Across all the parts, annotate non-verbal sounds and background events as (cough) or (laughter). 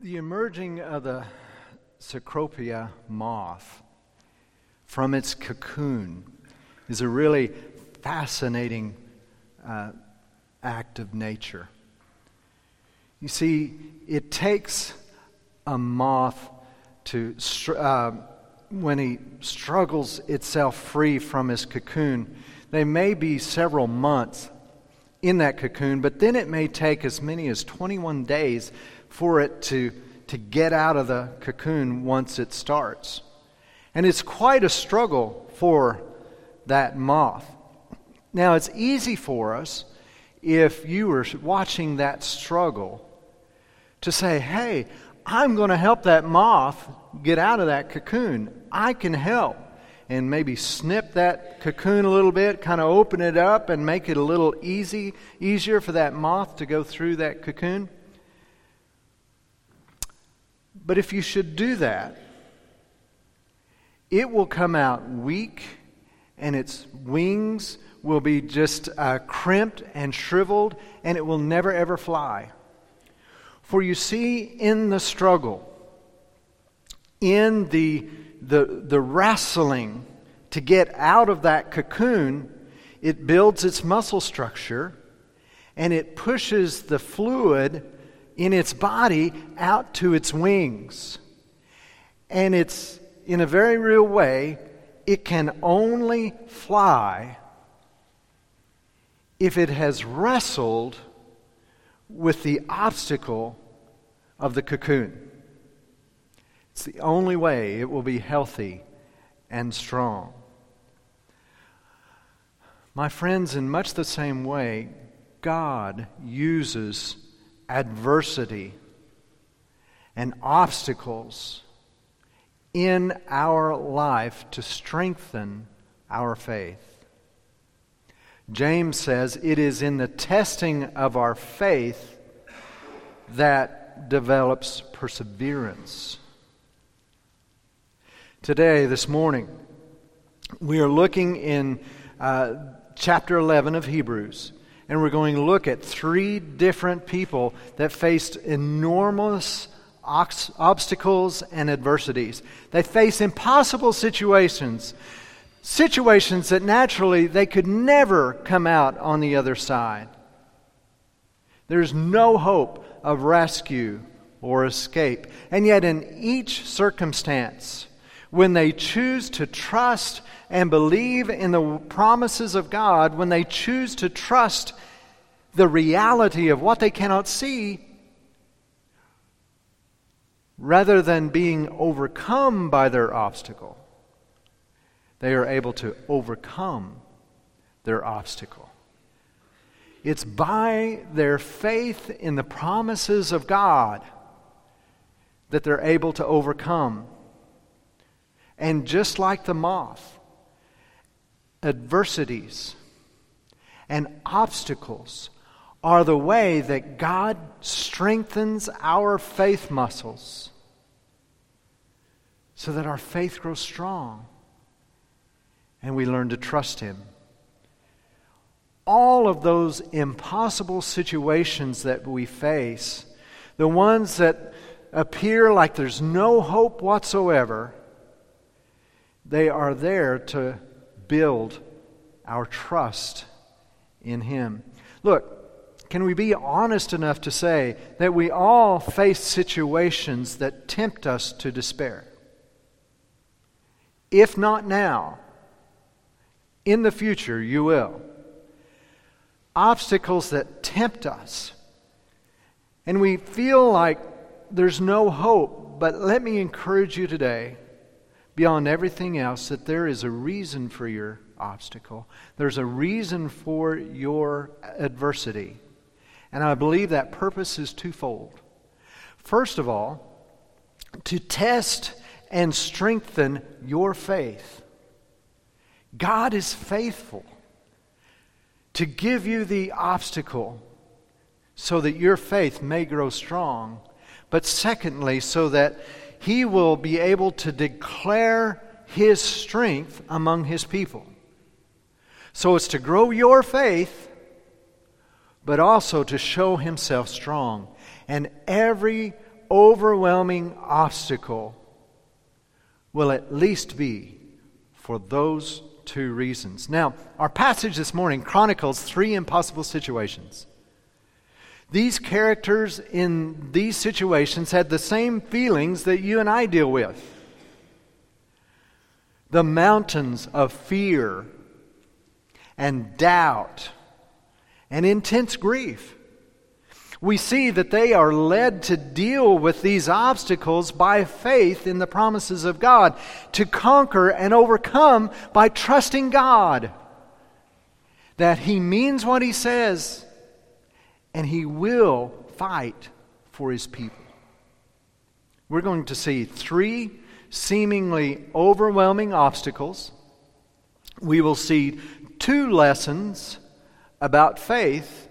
The emerging of the Cecropia moth from its cocoon is a really fascinating uh, act of nature. You see, it takes a moth to, uh, when he struggles itself free from his cocoon, they may be several months in that cocoon, but then it may take as many as 21 days for it to, to get out of the cocoon once it starts. And it's quite a struggle for that moth. Now, it's easy for us if you were watching that struggle to say, hey, I'm going to help that moth get out of that cocoon. I can help. And maybe snip that cocoon a little bit, kind of open it up and make it a little easy, easier for that moth to go through that cocoon. But if you should do that, it will come out weak and its wings will be just uh, crimped and shriveled and it will never ever fly. For you see, in the struggle, in the, the, the wrestling to get out of that cocoon, it builds its muscle structure and it pushes the fluid in its body out to its wings. And it's, in a very real way, it can only fly if it has wrestled with the obstacle of the cocoon. It's the only way it will be healthy and strong. My friends, in much the same way, God uses adversity and obstacles in our life to strengthen our faith. James says it is in the testing of our faith that develops perseverance. Today, this morning, we are looking in uh, chapter 11 of Hebrews, and we're going to look at three different people that faced enormous obstacles and adversities. They face impossible situations situations that naturally they could never come out on the other side. There's no hope of rescue or escape. And yet, in each circumstance, when they choose to trust and believe in the promises of God, when they choose to trust the reality of what they cannot see, rather than being overcome by their obstacle, they are able to overcome their obstacle. It's by their faith in the promises of God that they're able to overcome. And just like the moth, adversities and obstacles are the way that God strengthens our faith muscles so that our faith grows strong and we learn to trust Him. All of those impossible situations that we face, the ones that appear like there's no hope whatsoever, they are there to build our trust in Him. Look, can we be honest enough to say that we all face situations that tempt us to despair? If not now, in the future, you will. Obstacles that tempt us. And we feel like there's no hope. But let me encourage you today, beyond everything else, that there is a reason for your obstacle. There's a reason for your adversity. And I believe that purpose is twofold. First of all, to test and strengthen your faith. God is faithful to give you the obstacle so that your faith may grow strong, but secondly, so that He will be able to declare His strength among His people. So it's to grow your faith, but also to show Himself strong. And every overwhelming obstacle will at least be for those two reasons. Now, our passage this morning chronicles three impossible situations. These characters in these situations had the same feelings that you and I deal with the mountains of fear and doubt and intense grief. We see that they are led to deal with these obstacles by faith in the promises of God, to conquer and overcome by trusting God that He means what He says and He will fight for His people. We're going to see three seemingly overwhelming obstacles. We will see two lessons about faith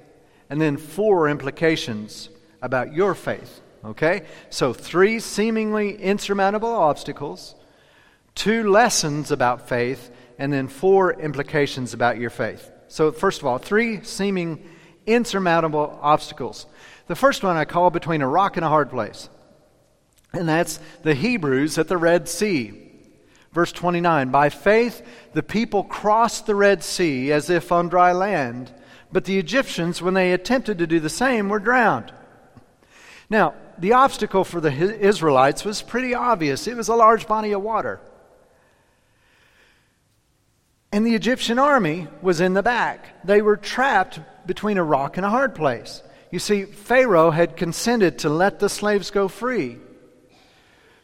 and then four implications about your faith. Okay? So, three seemingly insurmountable obstacles, two lessons about faith, and then four implications about your faith. So, first of all, three seeming insurmountable obstacles. The first one I call between a rock and a hard place, and that's the Hebrews at the Red Sea. Verse 29 By faith, the people crossed the Red Sea as if on dry land, but the Egyptians, when they attempted to do the same, were drowned. Now, the obstacle for the Israelites was pretty obvious it was a large body of water. And the Egyptian army was in the back. They were trapped between a rock and a hard place. You see, Pharaoh had consented to let the slaves go free.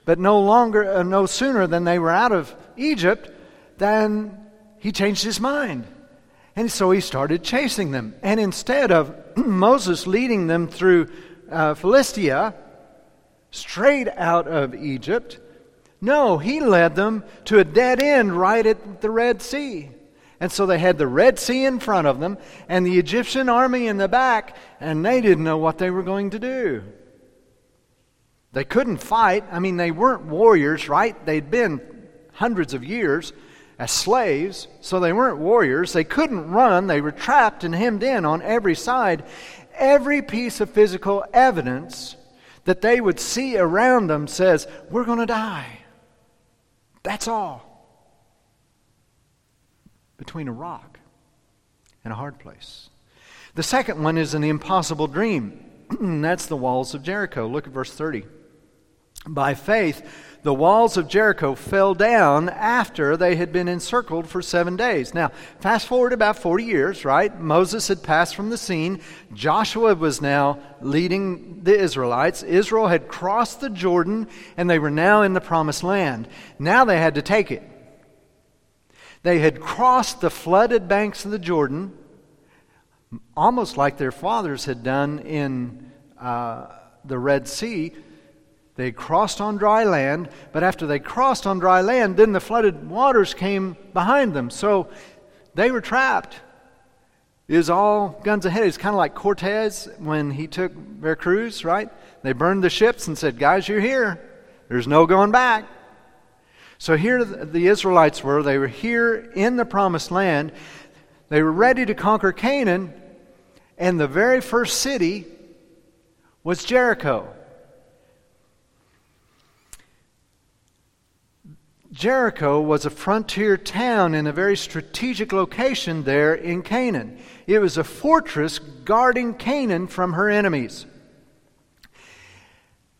But no longer, uh, no sooner than they were out of Egypt, than he changed his mind. And so he started chasing them. And instead of (clears throat) Moses leading them through uh, Philistia, straight out of Egypt, no, he led them to a dead end right at the Red Sea. And so they had the Red Sea in front of them and the Egyptian army in the back, and they didn't know what they were going to do. They couldn't fight. I mean, they weren't warriors, right? They'd been hundreds of years as slaves, so they weren't warriors. They couldn't run. They were trapped and hemmed in on every side. Every piece of physical evidence that they would see around them says, We're going to die. That's all. Between a rock and a hard place. The second one is an impossible dream. (clears throat) That's the walls of Jericho. Look at verse 30. By faith, the walls of Jericho fell down after they had been encircled for seven days. Now, fast forward about 40 years, right? Moses had passed from the scene. Joshua was now leading the Israelites. Israel had crossed the Jordan, and they were now in the promised land. Now they had to take it. They had crossed the flooded banks of the Jordan, almost like their fathers had done in uh, the Red Sea they crossed on dry land, but after they crossed on dry land, then the flooded waters came behind them. So they were trapped. It was all guns ahead. It's kind of like Cortez when he took Veracruz, right? They burned the ships and said, Guys, you're here. There's no going back. So here the Israelites were. They were here in the promised land. They were ready to conquer Canaan, and the very first city was Jericho. Jericho was a frontier town in a very strategic location there in Canaan. It was a fortress guarding Canaan from her enemies.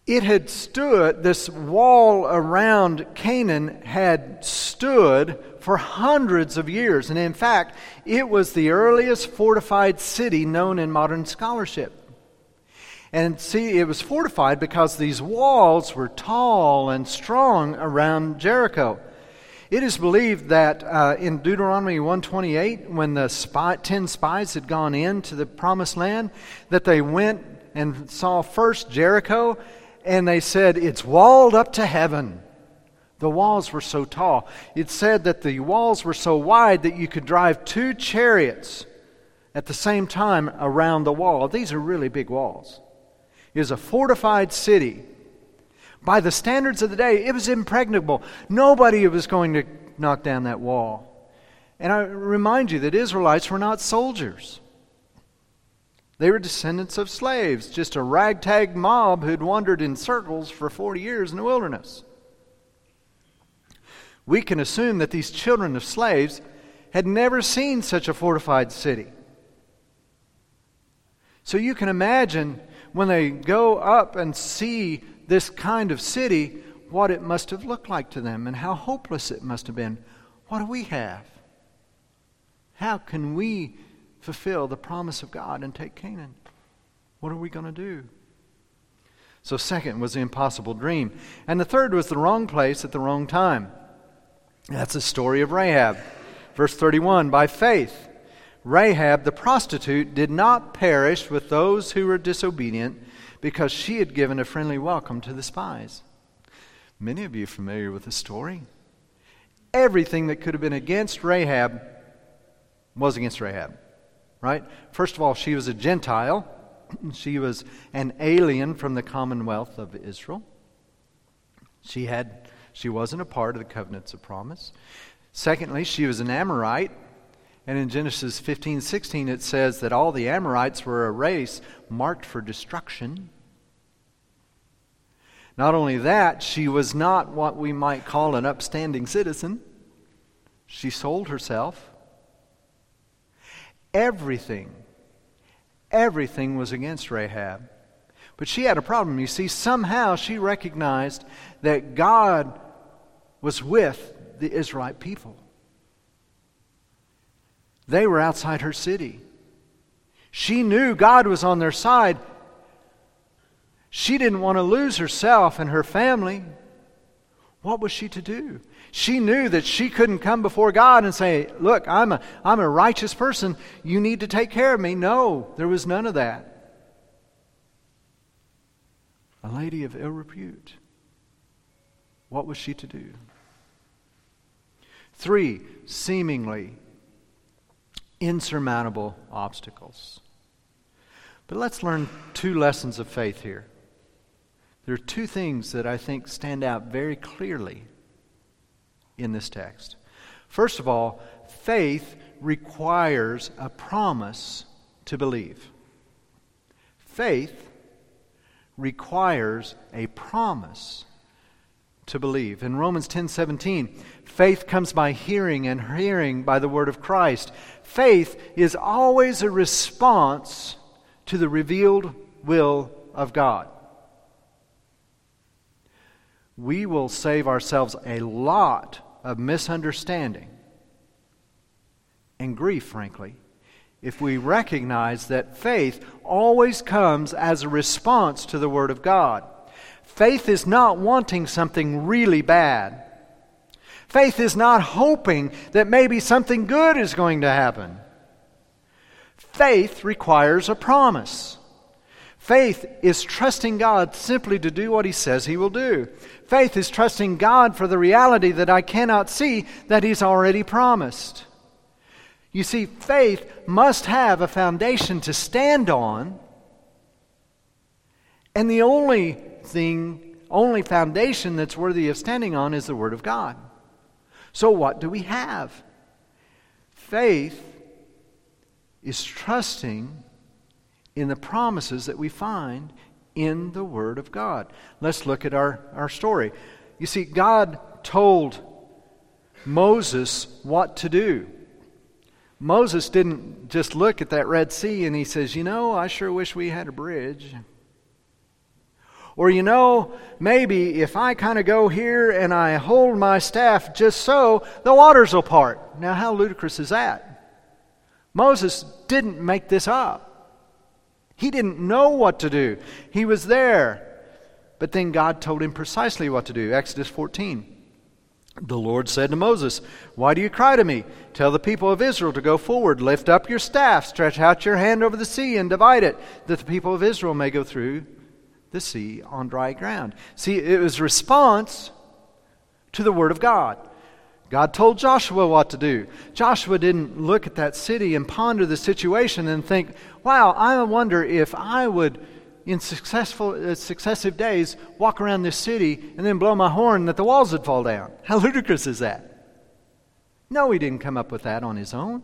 It had stood, this wall around Canaan had stood for hundreds of years. And in fact, it was the earliest fortified city known in modern scholarship. And see, it was fortified because these walls were tall and strong around Jericho. It is believed that uh, in Deuteronomy 128, when the spy, ten spies had gone into the promised land, that they went and saw first Jericho, and they said, It's walled up to heaven. The walls were so tall. It said that the walls were so wide that you could drive two chariots at the same time around the wall. These are really big walls is a fortified city. By the standards of the day, it was impregnable. Nobody was going to knock down that wall. And I remind you that Israelites were not soldiers. They were descendants of slaves, just a ragtag mob who'd wandered in circles for 40 years in the wilderness. We can assume that these children of slaves had never seen such a fortified city. So you can imagine when they go up and see this kind of city, what it must have looked like to them and how hopeless it must have been. What do we have? How can we fulfill the promise of God and take Canaan? What are we going to do? So, second was the impossible dream. And the third was the wrong place at the wrong time. That's the story of Rahab. Verse 31 By faith, Rahab the prostitute did not perish with those who were disobedient because she had given a friendly welcome to the spies. Many of you are familiar with the story. Everything that could have been against Rahab was against Rahab, right? First of all, she was a Gentile, (clears throat) she was an alien from the commonwealth of Israel. She had she wasn't a part of the covenants of promise. Secondly, she was an Amorite. And in Genesis 15 16, it says that all the Amorites were a race marked for destruction. Not only that, she was not what we might call an upstanding citizen. She sold herself. Everything, everything was against Rahab. But she had a problem. You see, somehow she recognized that God was with the Israelite people. They were outside her city. She knew God was on their side. She didn't want to lose herself and her family. What was she to do? She knew that she couldn't come before God and say, Look, I'm a, I'm a righteous person. You need to take care of me. No, there was none of that. A lady of ill repute. What was she to do? Three seemingly insurmountable obstacles. But let's learn two lessons of faith here. There are two things that I think stand out very clearly in this text. First of all, faith requires a promise to believe. Faith requires a promise to believe. In Romans 10:17, faith comes by hearing and hearing by the word of Christ. Faith is always a response to the revealed will of God we will save ourselves a lot of misunderstanding and grief, frankly, if we recognize that faith always comes as a response to the Word of God. Faith is not wanting something really bad. Faith is not hoping that maybe something good is going to happen. Faith requires a promise. Faith is trusting God simply to do what He says He will do. Faith is trusting God for the reality that I cannot see that He's already promised. You see, faith must have a foundation to stand on, and the only thing, only foundation that's worthy of standing on is the Word of God. So, what do we have? Faith is trusting in the promises that we find in the Word of God. Let's look at our, our story. You see, God told Moses what to do. Moses didn't just look at that Red Sea and he says, You know, I sure wish we had a bridge. Or, you know, maybe if I kind of go here and I hold my staff just so, the waters will part. Now, how ludicrous is that? Moses didn't make this up. He didn't know what to do. He was there. But then God told him precisely what to do. Exodus 14. The Lord said to Moses, Why do you cry to me? Tell the people of Israel to go forward, lift up your staff, stretch out your hand over the sea, and divide it, that the people of Israel may go through the sea on dry ground. See, it was response to the Word of God. God told Joshua what to do. Joshua didn't look at that city and ponder the situation and think, wow, I wonder if I would, in successful, uh, successive days, walk around this city and then blow my horn that the walls would fall down. (laughs) How ludicrous is that? No, he didn't come up with that on his own.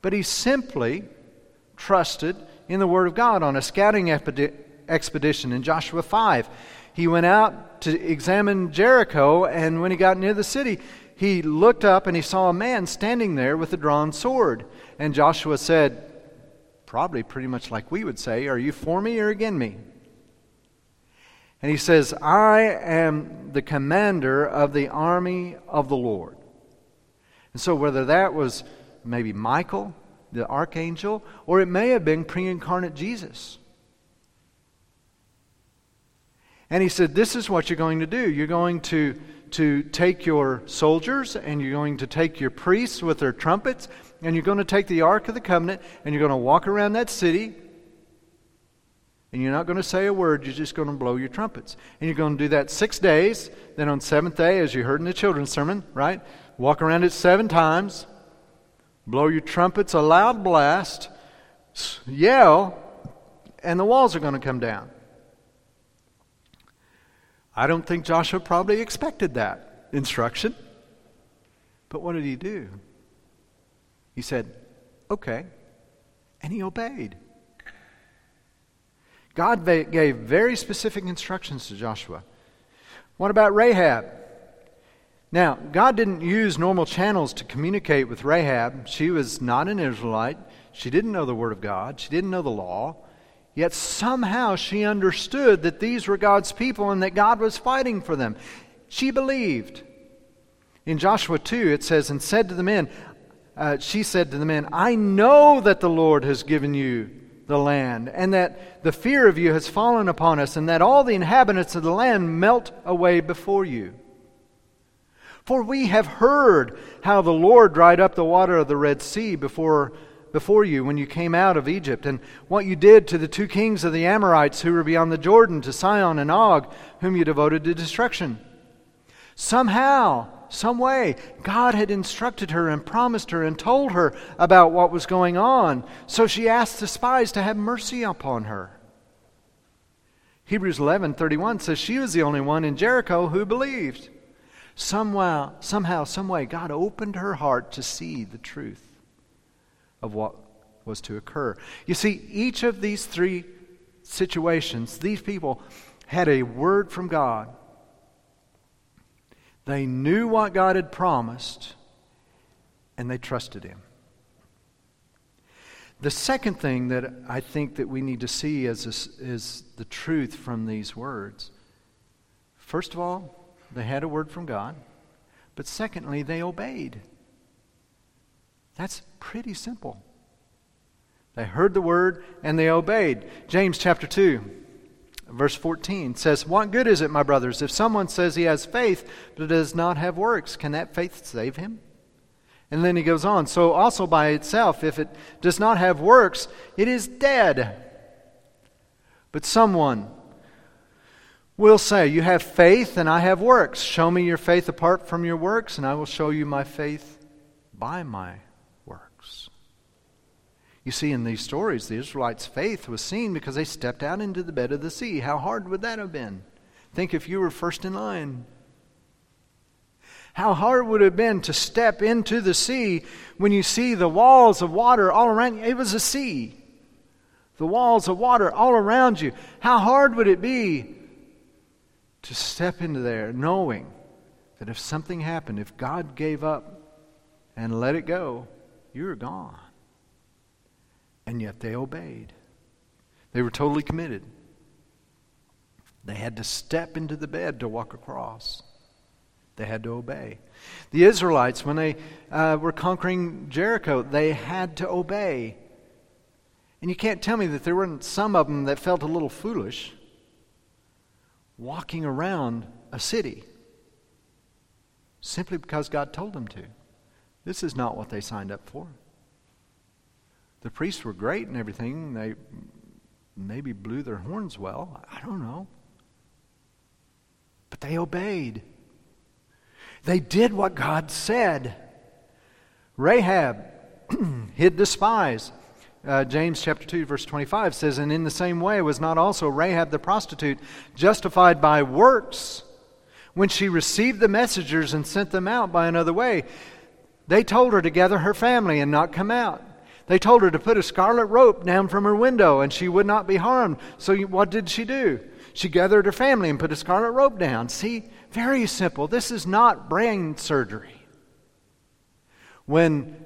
But he simply trusted in the Word of God on a scouting expedition in Joshua 5. He went out to examine Jericho, and when he got near the city, he looked up and he saw a man standing there with a drawn sword. And Joshua said, probably pretty much like we would say, Are you for me or against me? And he says, I am the commander of the army of the Lord. And so, whether that was maybe Michael, the archangel, or it may have been pre incarnate Jesus. And he said, This is what you're going to do. You're going to, to take your soldiers and you're going to take your priests with their trumpets and you're going to take the Ark of the Covenant and you're going to walk around that city and you're not going to say a word, you're just going to blow your trumpets. And you're going to do that six days. Then on seventh day, as you heard in the children's sermon, right? Walk around it seven times, blow your trumpets a loud blast, yell, and the walls are going to come down. I don't think Joshua probably expected that instruction. But what did he do? He said, Okay. And he obeyed. God gave very specific instructions to Joshua. What about Rahab? Now, God didn't use normal channels to communicate with Rahab. She was not an Israelite. She didn't know the Word of God. She didn't know the law. Yet somehow she understood that these were God's people and that God was fighting for them. She believed. In Joshua 2, it says, And said to the men, uh, she said to the men, I know that the Lord has given you the land, and that the fear of you has fallen upon us, and that all the inhabitants of the land melt away before you. For we have heard how the Lord dried up the water of the Red Sea before before you when you came out of Egypt, and what you did to the two kings of the Amorites who were beyond the Jordan, to Sihon and Og, whom you devoted to destruction. Somehow, some way, God had instructed her and promised her and told her about what was going on, so she asked the spies to have mercy upon her. Hebrews 11:31 says she was the only one in Jericho who believed. Somehow, somehow, some way, God opened her heart to see the truth of what was to occur. You see, each of these three situations, these people had a word from God. They knew what God had promised, and they trusted Him. The second thing that I think that we need to see is, is the truth from these words. First of all, they had a word from God, but secondly, they obeyed. That's pretty simple. They heard the word and they obeyed. James chapter 2, verse 14 says, What good is it, my brothers, if someone says he has faith but does not have works? Can that faith save him? And then he goes on, So also by itself, if it does not have works, it is dead. But someone will say, You have faith and I have works. Show me your faith apart from your works, and I will show you my faith by my you see, in these stories, the Israelites' faith was seen because they stepped out into the bed of the sea. How hard would that have been? Think if you were first in line. How hard would it have been to step into the sea when you see the walls of water all around you? It was a sea. The walls of water all around you. How hard would it be to step into there knowing that if something happened, if God gave up and let it go, you're gone? And yet they obeyed. They were totally committed. They had to step into the bed to walk across. They had to obey. The Israelites, when they uh, were conquering Jericho, they had to obey. And you can't tell me that there weren't some of them that felt a little foolish walking around a city simply because God told them to. This is not what they signed up for. The priests were great and everything. They maybe blew their horns well. I don't know. But they obeyed. They did what God said. Rahab (clears throat) hid the spies. Uh, James chapter 2 verse 25 says, And in the same way was not also Rahab the prostitute justified by works when she received the messengers and sent them out by another way. They told her to gather her family and not come out. They told her to put a scarlet rope down from her window and she would not be harmed. So, what did she do? She gathered her family and put a scarlet rope down. See, very simple. This is not brain surgery. When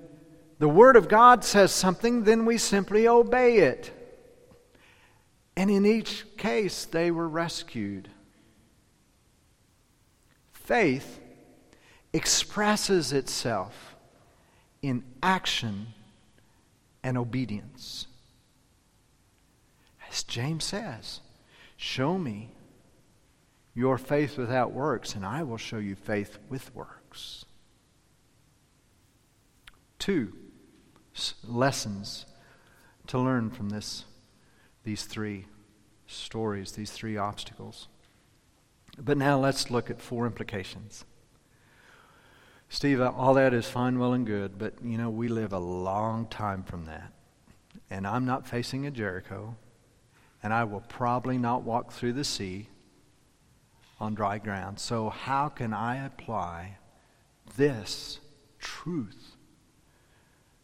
the Word of God says something, then we simply obey it. And in each case, they were rescued. Faith expresses itself in action and obedience. As James says, show me your faith without works, and I will show you faith with works. Two lessons to learn from this, these three stories, these three obstacles. But now let's look at four implications. Steve, all that is fine, well, and good, but you know, we live a long time from that. And I'm not facing a Jericho, and I will probably not walk through the sea on dry ground. So, how can I apply this truth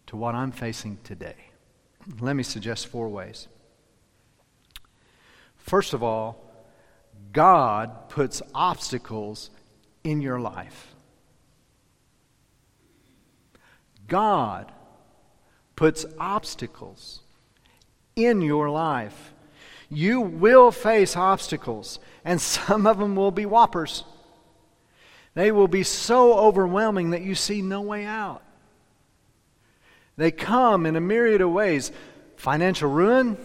to what I'm facing today? Let me suggest four ways. First of all, God puts obstacles in your life. God puts obstacles in your life. You will face obstacles, and some of them will be whoppers. They will be so overwhelming that you see no way out. They come in a myriad of ways financial ruin,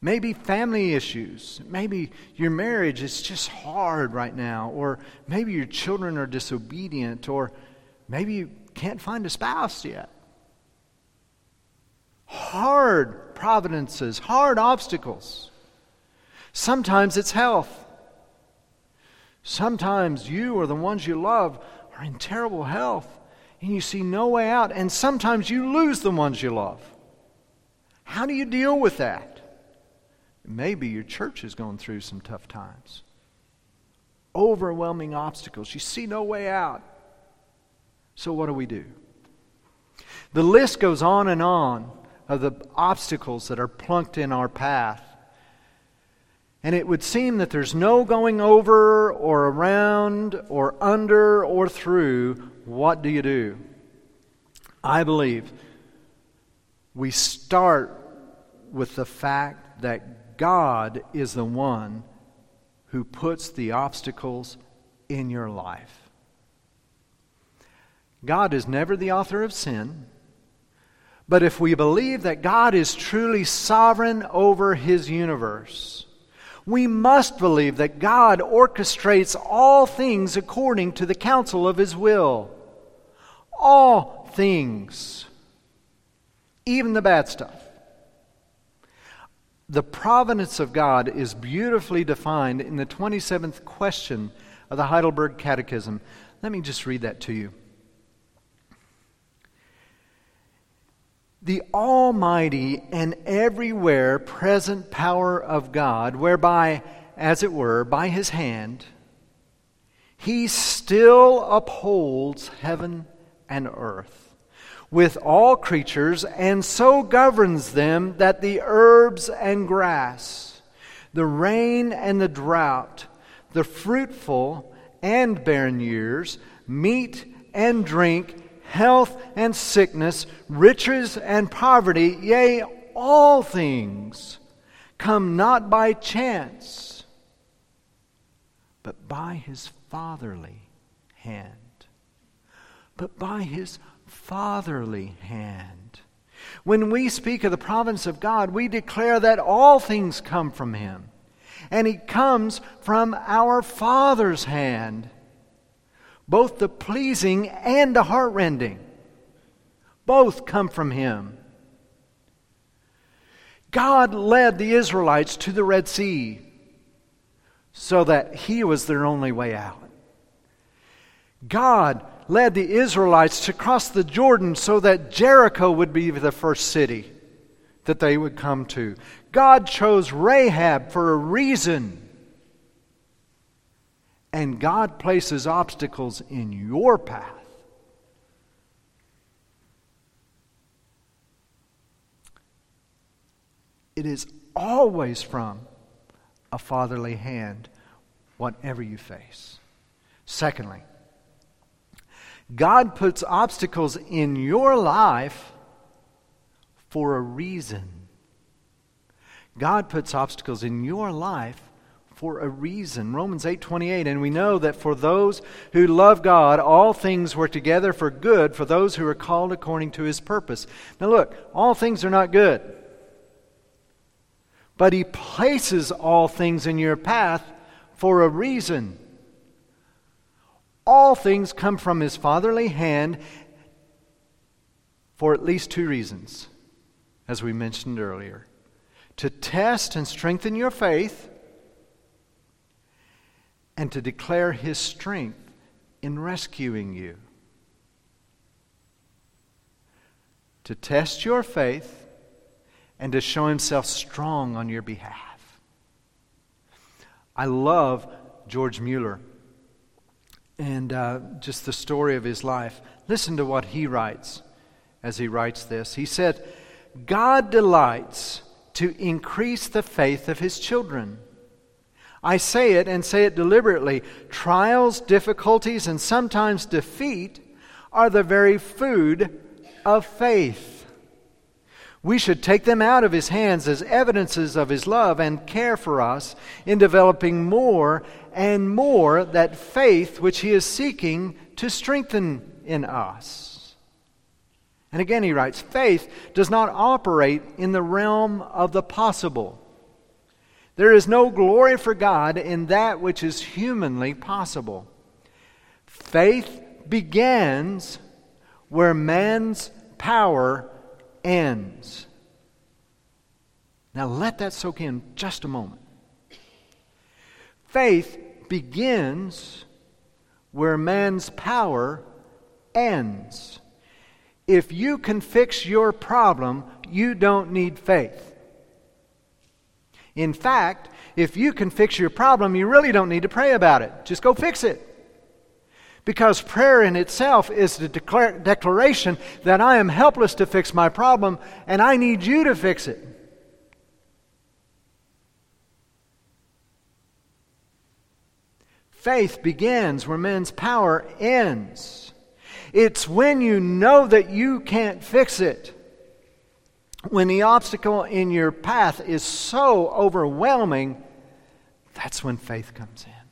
maybe family issues, maybe your marriage is just hard right now, or maybe your children are disobedient, or Maybe you can't find a spouse yet. Hard providences, hard obstacles. Sometimes it's health. Sometimes you or the ones you love are in terrible health and you see no way out. And sometimes you lose the ones you love. How do you deal with that? Maybe your church is going through some tough times. Overwhelming obstacles. You see no way out. So, what do we do? The list goes on and on of the obstacles that are plunked in our path. And it would seem that there's no going over or around or under or through. What do you do? I believe we start with the fact that God is the one who puts the obstacles in your life. God is never the author of sin. But if we believe that God is truly sovereign over his universe, we must believe that God orchestrates all things according to the counsel of his will. All things, even the bad stuff. The providence of God is beautifully defined in the 27th question of the Heidelberg Catechism. Let me just read that to you. The almighty and everywhere present power of God, whereby, as it were, by his hand, he still upholds heaven and earth with all creatures, and so governs them that the herbs and grass, the rain and the drought, the fruitful and barren years, meat and drink, health and sickness, riches and poverty, yea, all things come not by chance, but by his fatherly hand. But by his fatherly hand. When we speak of the providence of God, we declare that all things come from him. And he comes from our Father's hand both the pleasing and the heartrending. Both come from Him. God led the Israelites to the Red Sea so that He was their only way out. God led the Israelites to cross the Jordan so that Jericho would be the first city that they would come to. God chose Rahab for a reason and God places obstacles in your path, it is always from a fatherly hand, whatever you face. Secondly, God puts obstacles in your life for a reason. God puts obstacles in your life for a reason. Romans 8:28 and we know that for those who love God all things work together for good for those who are called according to his purpose. Now look, all things are not good. But he places all things in your path for a reason. All things come from his fatherly hand for at least two reasons, as we mentioned earlier to test and strengthen your faith, and to declare his strength in rescuing you. To test your faith and to show himself strong on your behalf. I love George Mueller and uh, just the story of his life. Listen to what he writes as he writes this. He said, God delights to increase the faith of his children. I say it and say it deliberately. Trials, difficulties, and sometimes defeat are the very food of faith. We should take them out of his hands as evidences of his love and care for us in developing more and more that faith which he is seeking to strengthen in us. And again, he writes faith does not operate in the realm of the possible. There is no glory for God in that which is humanly possible. Faith begins where man's power ends. Now let that soak in just a moment. Faith begins where man's power ends. If you can fix your problem, you don't need faith. In fact, if you can fix your problem, you really don't need to pray about it. Just go fix it. Because prayer in itself is the declaration that I am helpless to fix my problem and I need you to fix it. Faith begins where men's power ends. It's when you know that you can't fix it. When the obstacle in your path is so overwhelming, that's when faith comes in.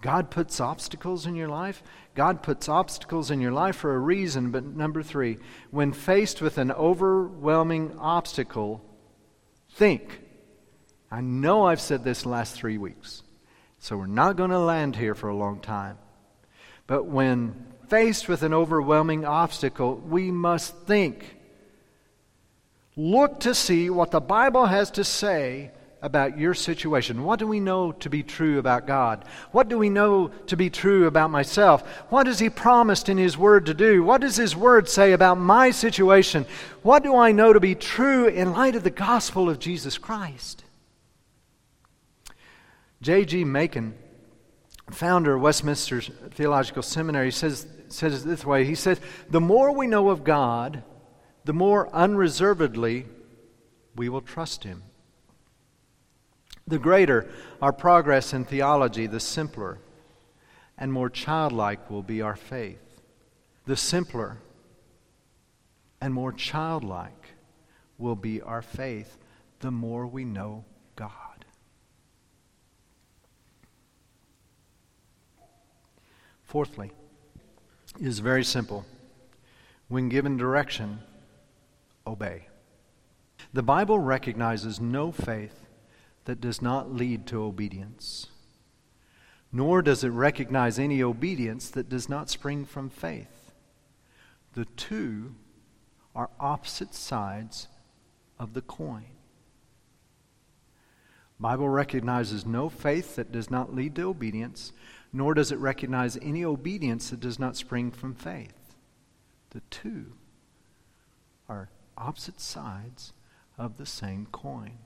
God puts obstacles in your life. God puts obstacles in your life for a reason. But number three, when faced with an overwhelming obstacle, think. I know I've said this last three weeks, so we're not going to land here for a long time. But when faced with an overwhelming obstacle, we must think. Look to see what the Bible has to say about your situation. What do we know to be true about God? What do we know to be true about myself? What has He promised in His Word to do? What does His Word say about my situation? What do I know to be true in light of the gospel of Jesus Christ? J.G. Machen, founder of Westminster Theological Seminary, says, says this way He says, The more we know of God, the more unreservedly we will trust Him. The greater our progress in theology, the simpler and more childlike will be our faith. The simpler and more childlike will be our faith the more we know God. Fourthly, is very simple. When given direction, obey. The Bible recognizes no faith that does not lead to obedience, nor does it recognize any obedience that does not spring from faith. The two are opposite sides of the coin. Bible recognizes no faith that does not lead to obedience, nor does it recognize any obedience that does not spring from faith. The two are opposite sides of the same coin.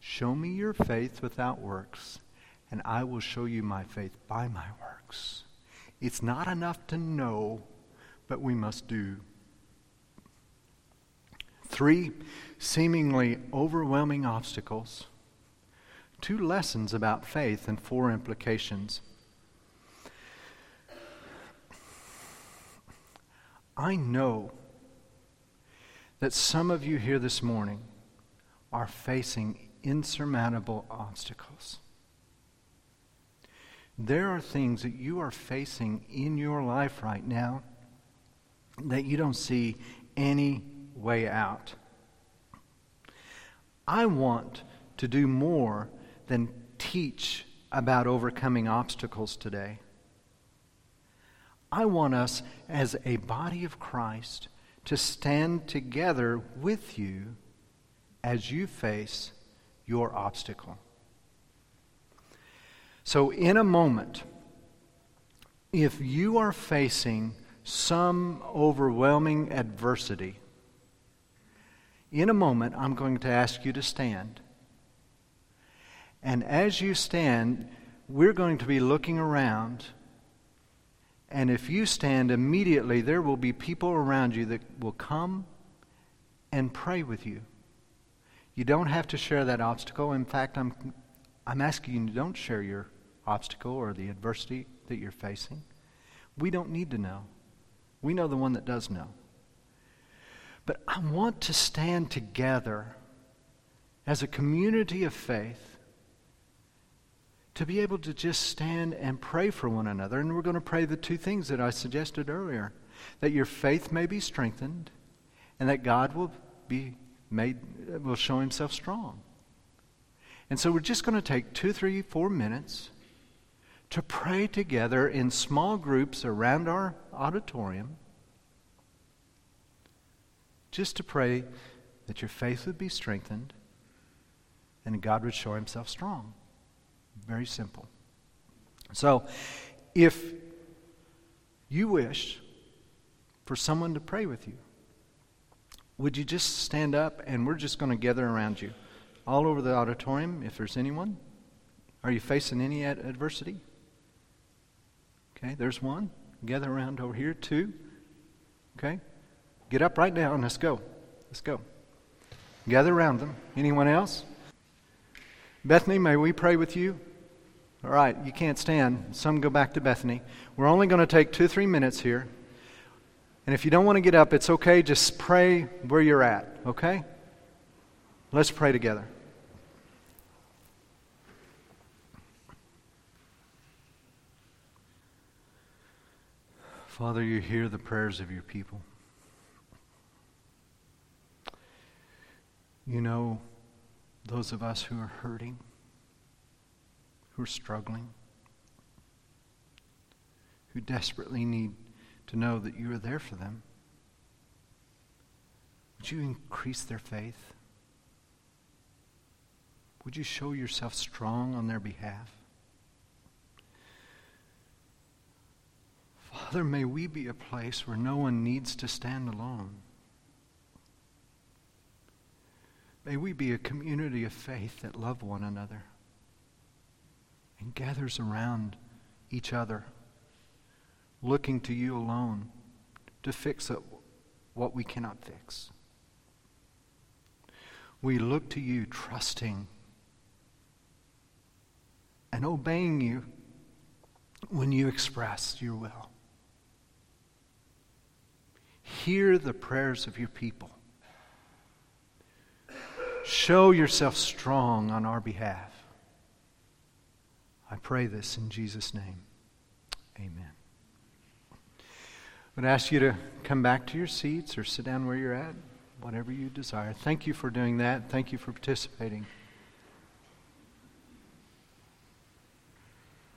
Show me your faith without works, and I will show you my faith by my works. It's not enough to know, but we must do. Three seemingly overwhelming obstacles. Two lessons about faith and four implications. I know that some of you here this morning are facing insurmountable obstacles. There are things that you are facing in your life right now that you don't see any way out. I want to do more than teach about overcoming obstacles today. I want us as a body of Christ to stand together with you as you face your obstacle. So, in a moment, if you are facing some overwhelming adversity, in a moment, I'm going to ask you to stand. And as you stand, we're going to be looking around. And if you stand immediately, there will be people around you that will come and pray with you. You don't have to share that obstacle. In fact, I'm, I'm asking you don't share your obstacle or the adversity that you're facing. We don't need to know. We know the one that does know. But I want to stand together as a community of faith to be able to just stand and pray for one another. And we're going to pray the two things that I suggested earlier that your faith may be strengthened and that God will be made, will show himself strong. And so we're just going to take two, three, four minutes to pray together in small groups around our auditorium just to pray that your faith would be strengthened and God would show himself strong. Very simple. So, if you wish for someone to pray with you, would you just stand up and we're just going to gather around you all over the auditorium if there's anyone? Are you facing any ad- adversity? Okay, there's one. Gather around over here, two. Okay? Get up right now and let's go. Let's go. Gather around them. Anyone else? Bethany, may we pray with you? All right, you can't stand. Some go back to Bethany. We're only going to take two, three minutes here. And if you don't want to get up, it's okay. Just pray where you're at, okay? Let's pray together. Father, you hear the prayers of your people. You know those of us who are hurting, who are struggling, who desperately need to know that you are there for them. Would you increase their faith? Would you show yourself strong on their behalf? Father, may we be a place where no one needs to stand alone. May we be a community of faith that love one another and gathers around each other, looking to you alone to fix what we cannot fix. We look to you trusting and obeying you when you express your will. Hear the prayers of your people. Show yourself strong on our behalf. I pray this in Jesus' name. Amen. I would ask you to come back to your seats or sit down where you're at, whatever you desire. Thank you for doing that. Thank you for participating.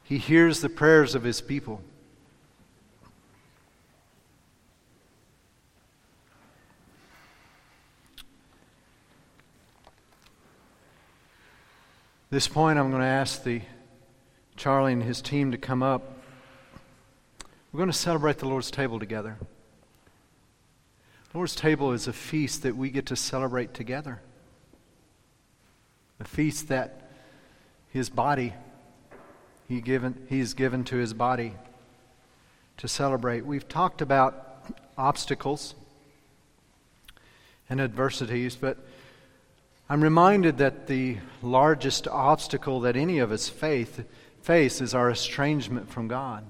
He hears the prayers of his people. this point, I'm going to ask the Charlie and his team to come up. We're going to celebrate the Lord's table together. The Lord's table is a feast that we get to celebrate together. A feast that his body he given he's given to his body to celebrate. We've talked about obstacles and adversities, but I'm reminded that the largest obstacle that any of us faith, face is our estrangement from God.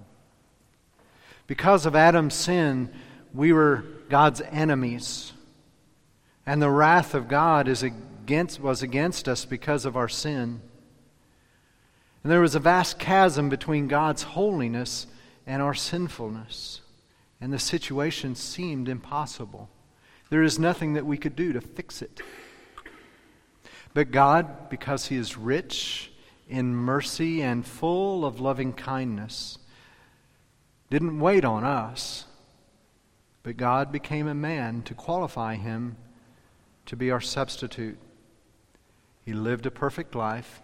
Because of Adam's sin, we were God's enemies. And the wrath of God is against, was against us because of our sin. And there was a vast chasm between God's holiness and our sinfulness. And the situation seemed impossible. There is nothing that we could do to fix it. But God, because He is rich in mercy and full of loving kindness, didn't wait on us, but God became a man to qualify Him to be our substitute. He lived a perfect life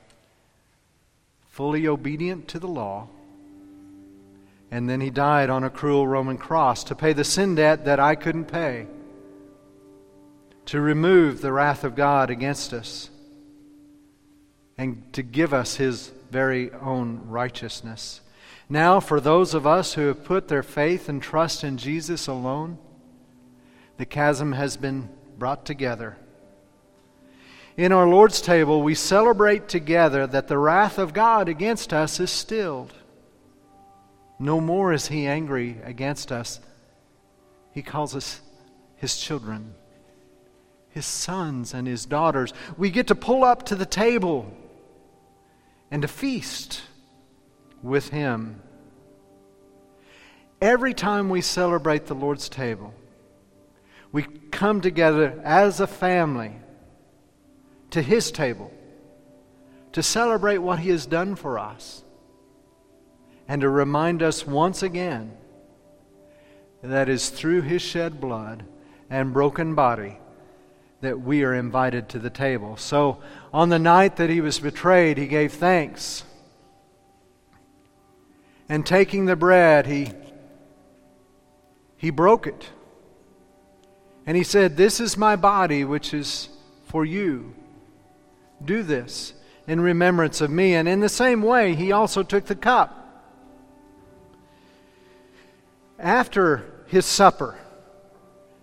fully obedient to the law. And then he died on a cruel Roman cross to pay the sin debt that I couldn't pay, to remove the wrath of God against us, and to give us his very own righteousness. Now, for those of us who have put their faith and trust in Jesus alone, the chasm has been brought together in our Lord's table, we celebrate together that the wrath of God against us is stilled. No more is He angry against us. He calls us His children, His sons, and His daughters. We get to pull up to the table and to feast with Him. Every time we celebrate the Lord's table, we come together as a family to His table to celebrate what He has done for us and to remind us once again that is through His shed blood and broken body that we are invited to the table. So, on the night that He was betrayed, He gave thanks. And taking the bread, He, he broke it. And He said, This is my body, which is for you. Do this in remembrance of me. And in the same way, he also took the cup. After his supper,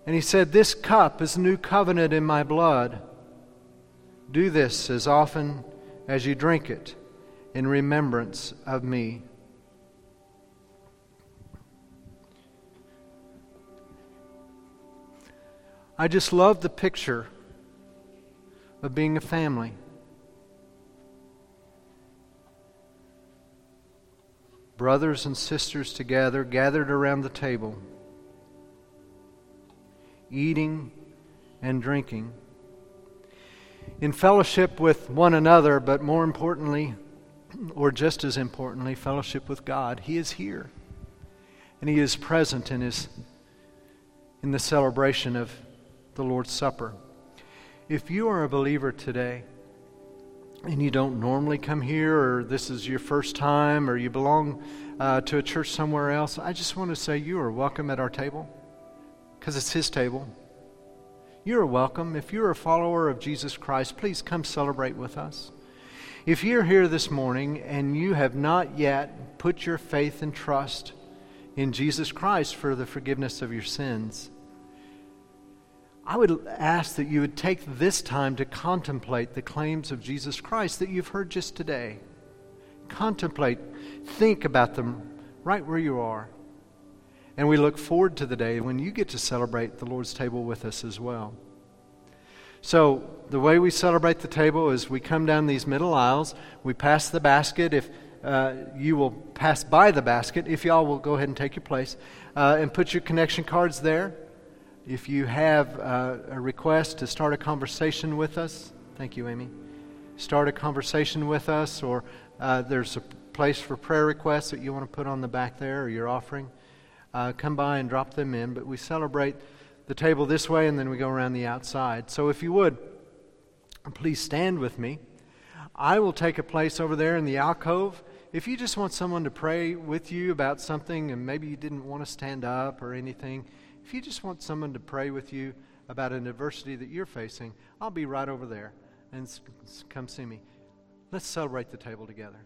and he said, This cup is a new covenant in my blood. Do this as often as you drink it in remembrance of me. I just love the picture of being a family. brothers and sisters together, gathered around the table, eating and drinking, in fellowship with one another, but more importantly, or just as importantly, fellowship with God. He is here. And He is present in, his, in the celebration of the Lord's Supper. If you are a believer today, and you don't normally come here, or this is your first time, or you belong uh, to a church somewhere else, I just want to say you are welcome at our table because it's His table. You are welcome. If you're a follower of Jesus Christ, please come celebrate with us. If you're here this morning and you have not yet put your faith and trust in Jesus Christ for the forgiveness of your sins, I would ask that you would take this time to contemplate the claims of Jesus Christ that you've heard just today. Contemplate, think about them right where you are. And we look forward to the day when you get to celebrate the Lord's table with us as well. So, the way we celebrate the table is we come down these middle aisles, we pass the basket. If uh, you will pass by the basket, if y'all will go ahead and take your place, uh, and put your connection cards there. If you have uh, a request to start a conversation with us, thank you, Amy. Start a conversation with us, or uh, there's a place for prayer requests that you want to put on the back there, or your offering. Uh, come by and drop them in. But we celebrate the table this way, and then we go around the outside. So if you would, please stand with me. I will take a place over there in the alcove. If you just want someone to pray with you about something, and maybe you didn't want to stand up or anything, if you just want someone to pray with you about an adversity that you're facing, I'll be right over there and come see me. Let's celebrate the table together.